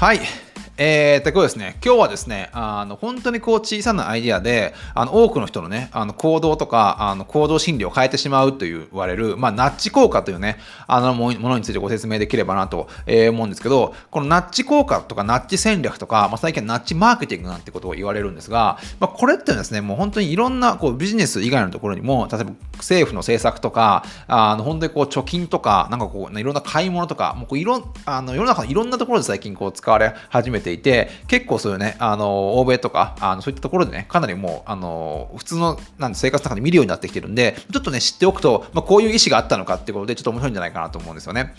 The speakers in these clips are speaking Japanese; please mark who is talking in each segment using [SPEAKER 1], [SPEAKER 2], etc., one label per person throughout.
[SPEAKER 1] はい。えー、ということですね、今日はですね、あの本当にこう小さなアイディアで、あの多くの人のね、あの行動とか、あの行動心理を変えてしまうと言われる、まあ、ナッジ効果というね、あのものについてご説明できればなと、えー、思うんですけど、このナッジ効果とかナッジ戦略とか、まあ、最近はナッジマーケティングなんてことを言われるんですが、まあ、これってですね、もう本当にいろんなこうビジネス以外のところにも、例えば政府の政策とか、あの本当にこう貯金とか、なんかこう、いろんな買い物とか、もうこういろあの世の中のいろんなところで最近こう使われ始めてていて、結構そういうね、あの、欧米とか、あのそういったところでね、かなりもう、あの、普通の、なん生活の中で見るようになってきてるんで、ちょっとね、知っておくと、まあ、こういう意思があったのかっていうことで、ちょっと面白いんじゃないかなと思うんですよね。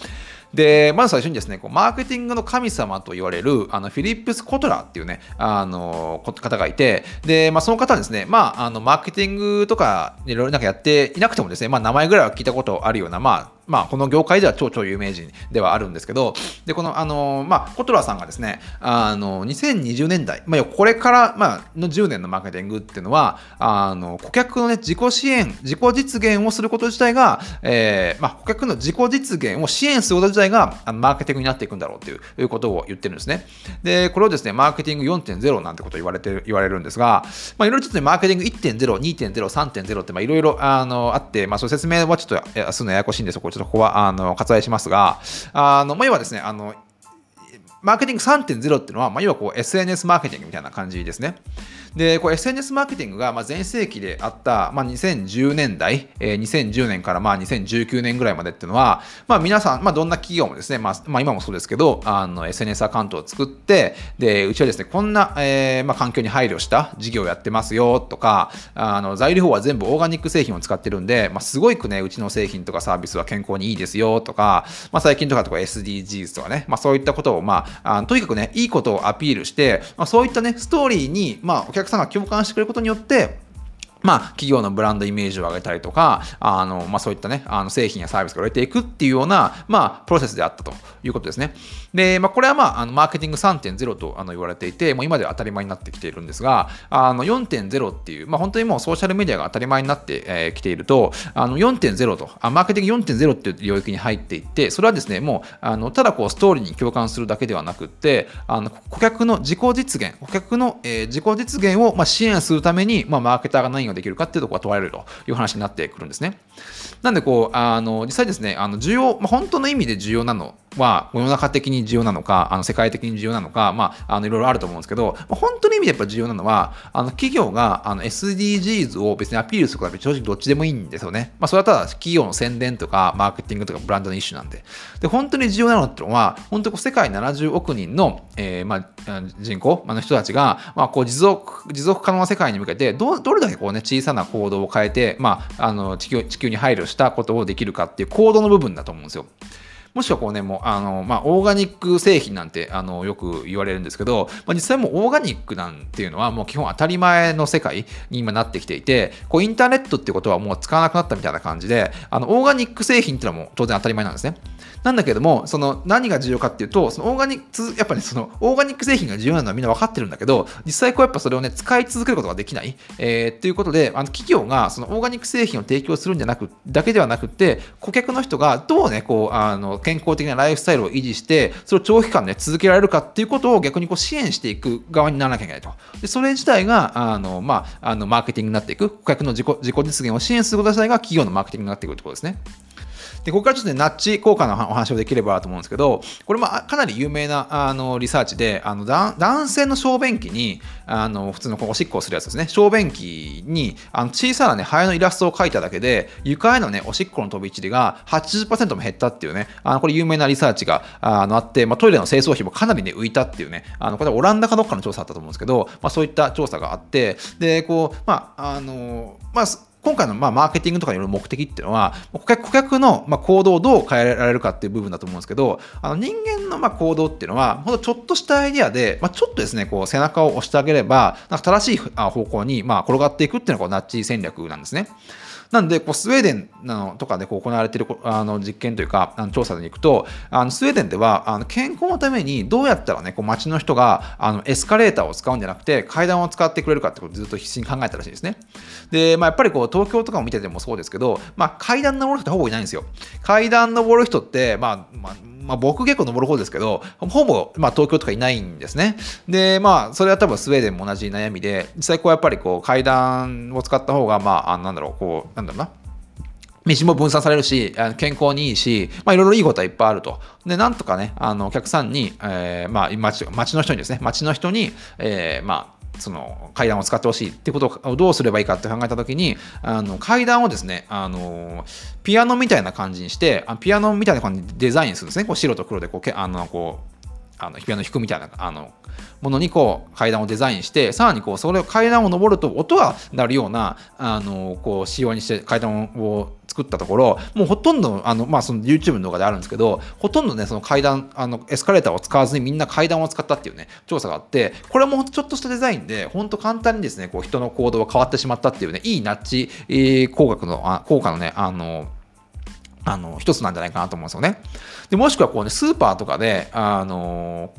[SPEAKER 1] で、まず最初にですね、こうマーケティングの神様と言われる、あの、フィリップス・コトラーっていうね、あの、方がいて、で、まあ、その方はですね、まあ、あの、マーケティングとか、いろいろなんかやっていなくてもですね、まあ、名前ぐらいは聞いたことあるような、まあ、まあ、この業界では超超有名人ではあるんですけど、で、この、あの、まあ、コトラさんがですね、あの、2020年代、まあ、これから、まあ、の10年のマーケティングっていうのは、あの、顧客のね、自己支援、自己実現をすること自体が、えー、まあ、顧客の自己実現を支援すること自体が、あのマーケティングになっていくんだろうということを言ってるんですね。で、これをですね、マーケティング4.0なんてことを言われて言われるんですが、まあ、いろいろちょっとね、マーケティング1.0、2.0、3.0って、まあ、いろいろ、あの、あって、まあ、その説明はちょっとするのややこしいんで、そこちょっとここは、あの、割愛しますが、あの、まあ、要はですね、あの、マーケティング3.0っていうのは、まあ、要はこう SNS マーケティングみたいな感じですね。で、こう SNS マーケティングがまあ全盛期であった、まあ、2010年代、えー、2010年からまあ2019年ぐらいまでっていうのは、まあ、皆さん、まあ、どんな企業もですね、まあ、まあ、今もそうですけど、あの SNS アカウントを作って、で、うちはですね、こんな、えーまあ、環境に配慮した事業をやってますよとか、あの材料は全部オーガニック製品を使ってるんで、まあ、すごいくね、うちの製品とかサービスは健康にいいですよとか、まあ、最近とかとか SDGs とかね、まあ、そういったことを、まあ、あとにかくね、いいことをアピールして、まあ、そういったね、ストーリーに、まあ、お客さんが共感してくれることによって、まあ、企業のブランドイメージを上げたりとか、あの、まあ、そういったね、あの製品やサービスが売れていくっていうような、まあ、プロセスであったということですね。で、まあ、これはまあ、あのマーケティング3.0とあの言われていて、もう今では当たり前になってきているんですが、あの4.0っていう、まあ、本当にもうソーシャルメディアが当たり前になってき、えー、ていると、あの4.0とあ、マーケティング4.0っていう領域に入っていって、それはですね、もう、あのただこう、ストーリーに共感するだけではなくって、あの顧客の自己実現、顧客の、えー、自己実現をまあ支援するために、まあ、マーケターが何ができるかっていうところが問われるという話になってくるんですね。なんでこう、あの実際ですね、あの需要、まあ、本当の意味で重要なのは、世の中的に重要なのか、あの世界的に重要なのか、まあ、あのいろいろあると思うんですけど、まあ、本当の意味でやっぱ重要なのは、あの企業があの SDGs を別にアピールすることは正直どっちでもいいんですよね。まあ、それはただ企業の宣伝とか、マーケティングとかブランドの一種なんで。で、本当に重要なのってのは、本当に世界70億人の、えー、まあ、人口の人たちが、まあ、こう持続、持続可能な世界に向けて、どどれだけこうね、小さな行動を変えて、まあ、あの地球地球に配慮したことをできるかっていう行動の部分だと思うんですよ。もしくはこうね、もう、あの、まあ、オーガニック製品なんて、あの、よく言われるんですけど、まあ、実際もうオーガニックなんていうのはもう基本当たり前の世界に今なってきていて、こう、インターネットってことはもう使わなくなったみたいな感じで、あの、オーガニック製品っていうのはもう当然当たり前なんですね。なんだけども、その何が重要かっていうと、そのオーガニック、やっぱり、ね、そのオーガニック製品が重要なのはみんな分かってるんだけど、実際こうやっぱそれをね、使い続けることができない。えー、っていうことで、あの企業がそのオーガニック製品を提供するんじゃなく、だけではなくて、顧客の人がどうね、こう、あの、健康的なライフスタイルを維持して、それを長期間ね、続けられるかっていうことを逆にこう支援していく側にならなきゃいけないと。で、それ自体が、あの、まあ、あの、マーケティングになっていく、顧客の自己自己実現を支援すること自体が企業のマーケティングになっていくってことですね。で、ここからちょっとね、ナッチ効果のお話をできればと思うんですけど、これもかなり有名なあのリサーチで、あの男性の小便器に、あの普通のおしっこをするやつですね、小便器にあの小さな、ね、ハエのイラストを描いただけで、床への、ね、おしっこの飛び散りが80%も減ったっていうね、あのこれ有名なリサーチがあのあって、まあ、トイレの清掃費もかなり、ね、浮いたっていうね、あのこれはオランダかどっかの調査だったと思うんですけど、まあ、そういった調査があって、で、こう、まあ、あの、まあ、今回のまあマーケティングとかによる目的っていうのは、顧客顧客のまあ行動をどう変えられるかっていう部分だと思うんですけど、あの人間のまあ行動っていうのは、ほんとちょっとしたアイディアで、まあ、ちょっとですね、こう背中を押してあげれば、なんか正しい方向にまあ転がっていくっていうのがナッチ戦略なんですね。なんで、こうスウェーデンなのとかでこう行われているあの実験というか、あの調査に行くと、あのスウェーデンではあの健康のためにどうやったらね、こう街の人があのエスカレーターを使うんじゃなくて、階段を使ってくれるかってことをずっと必死に考えたらしいですね。で、まあ、やっぱりこう東京とかも見ててもそうですけど、まあ、階段登る人ってほぼいないんですよ。階段登る人って、まあ、まあまあ、僕結構登る方ですけど、ほぼ、まあ、東京とかいないんですね。で、まあ、それは多分スウェーデンも同じ悩みで、実際こうやっぱりこう階段を使った方が、まあ、あなんだろう、こう、なんだろうな、飯も分散されるし、健康にいいし、まあ、いろいろいいことはいっぱいあると。で、なんとかね、あの、お客さんに、えー、まあ、町、町の人にですね、町の人に、えー、まあ、その階段を使ってほしいってことをどうすればいいかって考えた時にあの階段をですねあのピアノみたいな感じにしてピアノみたいな感じでデザインするんですね。こう白と黒でこうけあのこうあのピアノ弾くみたいなあのものにこう階段をデザインしてさらにこうそれを階段を上ると音が鳴るようなあのこう仕様にして階段を作ったところもうほとんどあの、まあ、その YouTube の動画であるんですけどほとんどねその階段あのエスカレーターを使わずにみんな階段を使ったっていうね調査があってこれもちょっとしたデザインで本当簡単にですねこう人の行動が変わってしまったっていうねいいナッチ、えー、効果のあ効果のねあのあの一つなんじゃないかなと思うんですよね。でもしくはこうねスーパーとかであの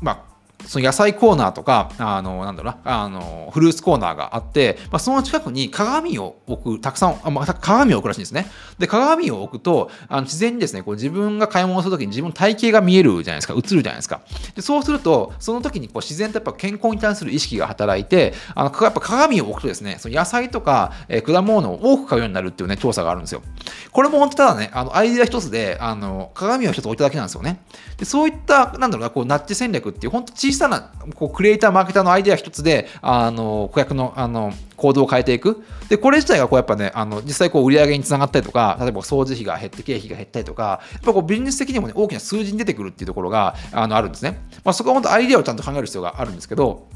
[SPEAKER 1] まあその野菜コーナーとか、あの、なんだろうな、あの、フルーツコーナーがあって、まあ、その近くに鏡を置く、たくさん、あまあ、鏡を置くらしいんですね。で、鏡を置くと、あの自然にですね、こう自分が買い物するときに自分の体型が見えるじゃないですか、映るじゃないですか。で、そうすると、その時にこう自然とやっぱ健康に対する意識が働いて、あの、やっぱ鏡を置くとですね、その野菜とか、えー、果物を多く買うようになるっていうね、調査があるんですよ。これも本当ただね、あの、アイデア一つで、あの、鏡を一つ置いただけなんですよね。で、そういった、なんだろうな、こう、ナッチ戦略っていう、本当小小さな、こう、クリエイター、マーケターのアイデア一つで、あの、顧客の、あの、行動を変えていく。で、これ自体がこうやっぱね、あの、実際こう売り上げにつながったりとか、例えば掃除費が減って経費が減ったりとか、やっぱこうビジネス的にもね、大きな数字に出てくるっていうところが、あの、あるんですね。まあ、そこは本当アイデアをちゃんと考える必要があるんですけど、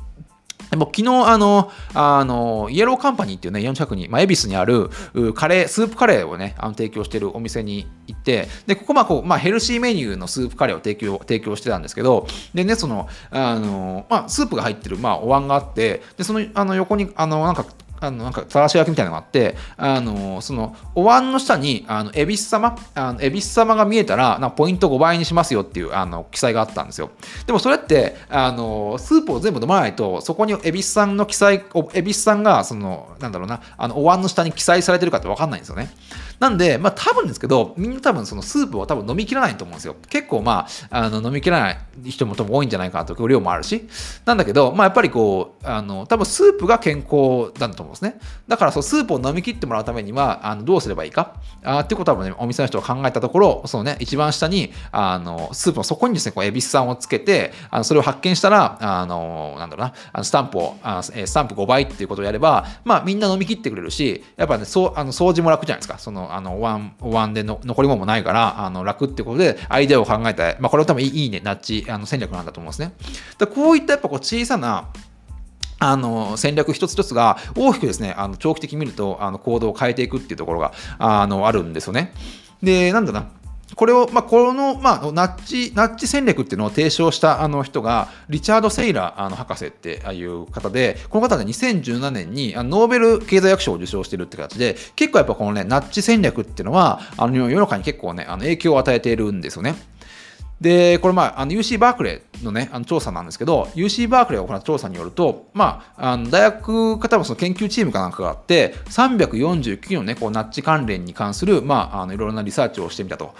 [SPEAKER 1] でも昨日あの、あの、イエローカンパニーっていうね、家の近くに、まあ、恵比寿にあるカレー、スープカレーをね、あの提供してるお店に行って、で、ここまあこう、まあ、ヘルシーメニューのスープカレーを提供、提供してたんですけど、でね、その、あの、まあ、スープが入ってる、まあ、お椀があって、で、その、あの、横に、あの、なんか、あのなんかたらし焼きみたいなのがあってあのそのお椀の下にあの恵比寿様あの恵比寿様が見えたらなポイント5倍にしますよっていうあの記載があったんですよでもそれってあのスープを全部飲まないとそこに恵比寿さんの記載恵比寿さんがそのなんだろうなあのお椀の下に記載されてるかって分かんないんですよねなんで、まあ多分ですけど、みんな多分そのスープを多分飲みきらないと思うんですよ。結構まあ、あの飲みきらない人も多分多いんじゃないかと、量もあるし。なんだけど、まあやっぱりこう、あの、多分スープが健康だと思うんですそうですね。だからそう、スープを飲み切ってもらうためには、あのどうすればいいか？あっていうことはね、お店の人が考えたところ、そのね、一番下に、あの、スープの底にですね、こう、エビスさんをつけて、あのそれを発見したら、あの、なんだろうな、あのスタンプを、あスタンプ5倍っていうことをやれば、まあみんな飲み切ってくれるし、やっぱね、そう、あの掃除も楽じゃないですか。その、あのお椀お椀での残り物もないからあの楽ってことでアイデアを考えた、まあ、これは多分いいねナッチあの戦略なんだと思うんですね。でこういったやっぱこう小さなあの戦略一つ一つが大きくですねあの長期的に見るとあの行動を変えていくっていうところがあのあるんですよね。でなんだなこれを、まあ、この、まあ、ナッチ、ナッチ戦略っていうのを提唱したあの人が、リチャード・セイラーあの博士っていう方で、この方は2017年にノーベル経済学賞を受賞してるって形で、結構やっぱこのね、ナッチ戦略っていうのは、あの世の中に結構ね、あの影響を与えているんですよね。で、これまあ、あの UC バークレーのね、あの調査なんですけど、UC バークレーが行った調査によると、まあ、あの大学か多分その研究チームかなんかがあって、349のね、こうナッチ関連に関する、まあ、あのいろいろなリサーチをしてみたと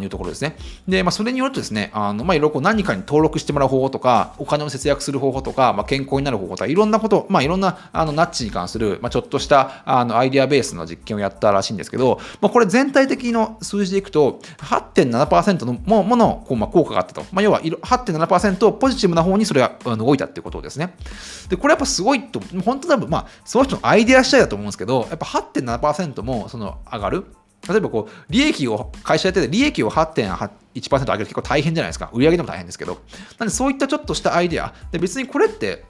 [SPEAKER 1] いうところですね。で、まあ、それによるとですね、あのまあ、いろいろこう何かに登録してもらう方法とか、お金を節約する方法とか、まあ、健康になる方法とか、いろんなこと、まあ、いろんなあのナッチに関する、まあ、ちょっとしたあのアイデアベースの実験をやったらしいんですけど、まあ、これ全体的の数字でいくと、8.7%のもものこう、まあ、効果があったと。まあ、要は8.7%ポジティブな方にそれが動いたってことですね。で、これやっぱすごいと、本当多分、まあ、その人のアイデア次第だと思うんですけど、やっぱ8.7%もその上がる。例えばこう、利益を、会社やってて利益を8.1%上げる結構大変じゃないですか。売り上げでも大変ですけど。なんでそういったちょっとしたアイデア。で、別にこれって、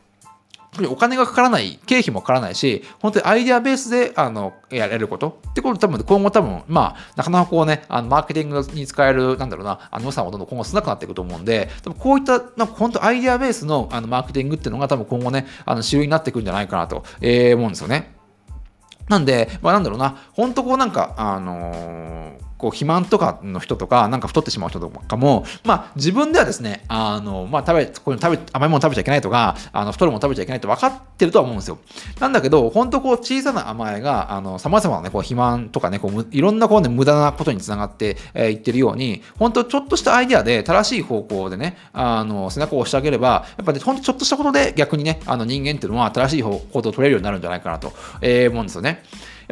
[SPEAKER 1] お金がかからない、経費もかからないし、本当にアイデアベースであのやれることってこと多分今後多分、まあ、なかなかこうね、あのマーケティングに使える、なんだろうな、あの予算もどんどん今後少なくなっていくと思うんで、多分こういった、なんか本当アイデアベースのあのマーケティングっていうのが多分今後ね、あの主流になっていくんじゃないかなと、えー、思うんですよね。なんで、まあ、なんだろうな、本当こうなんか、あのーこう肥満とかの人とか、なんか太ってしまう人とかも、まあ、自分ではですね、あの、まあ、食べ、こういう食べ、甘いもの食べちゃいけないとか、あの、太るもの食べちゃいけないって分かってるとは思うんですよ。なんだけど、本当こう、小さな甘えが、あの、様々なね、こう、肥満とかね、こう、いろんなこうね、無駄なことにつながってえー、言ってるように、本当ちょっとしたアイデアで正しい方向でね、あの、背中を押してあげれば、やっぱね、本当ちょっとしたことで逆にね、あの人間っていうのは正しい方向を取れるようになるんじゃないかなと、えー、思うんですよね。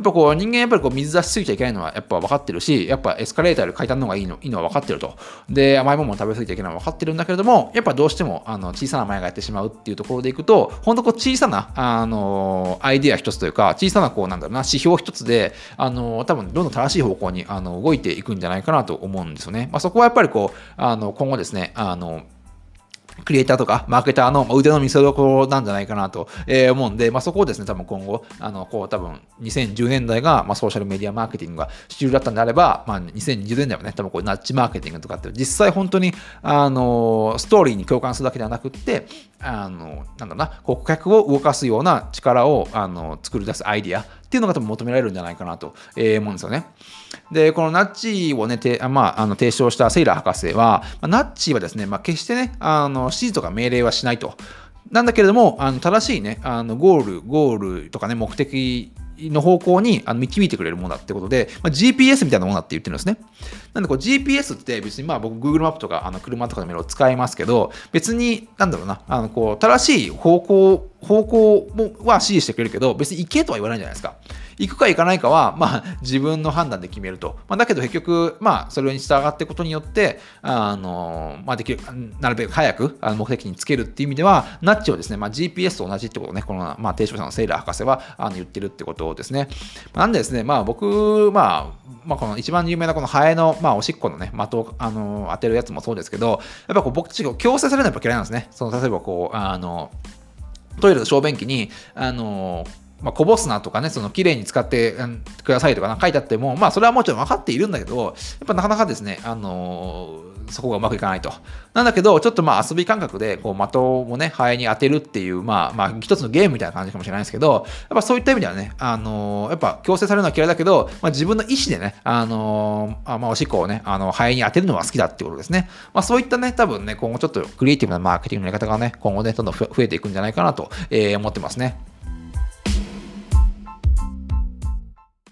[SPEAKER 1] やっぱこう人間やっぱりこう水出しすぎちゃいけないのはやっぱ分かってるし、やっぱエスカレーターより階段の方がいいのいいのは分かってると。で、甘いものも食べ過ぎちゃいけないのは分かってるんだけれども、やっぱどうしてもあの小さな甘えがやってしまうっていうところでいくと、本当こう小さなあのアイデア一つというか、小さなこうなんだろうな、指標一つで、あの多分どんどん正しい方向にあの動いていくんじゃないかなと思うんですよね。まあ、そこはやっぱりこう、あの今後ですね、あのクリエイターとかマーケターの腕の見せ所なんじゃないかなと思うんで、まあ、そこをですね、多分今後、あのこう多分2010年代が、まあ、ソーシャルメディアマーケティングが主流だったんであれば、まあ、2020年代はね、多分こうナッチマーケティングとかって実際本当にあのストーリーに共感するだけではなくって、あのなんだな、顧客を動かすような力をあの作り出すアイディアっていうのが多分求められるんじゃないかなと、えー、思うんですよね。で、このナッチをね、てまあ、あの提唱したセイラー博士は、まあ、ナッチはですね、まあ、決してね、あの指示とか命令はしないと。なんだけれども、あの正しいね、あのゴール、ゴールとかね、目的の方向にあの導いてくれるものだってことで、まあ、GPS みたいなものだって言ってるんですね。なんでこう GPS って別にまあ僕 Google マップとかあの車とかのメロを使いますけど、別になんだろうな、あのこう正しい方向、方向は指示してくれるけど、別に行けとは言わないじゃないですか。行くか行かないかは、まあ、自分の判断で決めると。まあ、だけど結局、まあ、それに従っていくことによって、あの、まあ、できる、なるべく早くあの目的につけるっていう意味では、ナッチをですね、まあ、GPS と同じってことをね、この、まあ、提唱者のセイラー博士はあの言ってるってことですね。なんでですね、まあ、僕、まあ、まあ、この一番有名なこのハエの、まあ、おしっこのね、的をあの当てるやつもそうですけど、やっぱこう僕たちが強制されるのはやっぱ嫌いなんですね。その例えばこう、あの、トイレの小便器に、あの、まあ、こぼすなとかね、その綺麗に使ってくださいとか書いてあっても、まあ、それはもちろん分かっているんだけど、やっぱなかなかですね、あのーそこがうまくいかないと。なんだけど、ちょっとまあ遊び感覚で、こう、的をね、ハエに当てるっていう、まあ、まあ、一つのゲームみたいな感じかもしれないですけど、やっぱそういった意味ではね、あのー、やっぱ強制されるのは嫌いだけど、まあ、自分の意思でね、あのー、あまあ、おしっこをね、あの、ハエに当てるのは好きだってことですね。まあ、そういったね、多分ね、今後ちょっとクリエイティブなマーケティングのやり方がね、今後ね、どんどん増えていくんじゃないかなと、えー、思ってますね。